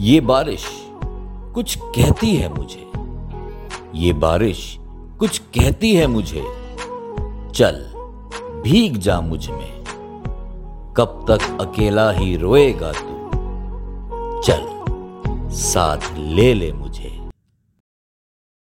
ये बारिश कुछ कहती है मुझे। ये बारिश कुछ कहती है मुझे। चल, भीग जा मुझमें। कब तक अकेला ही रोएगा तू। चल, साथ ले ले मुझे।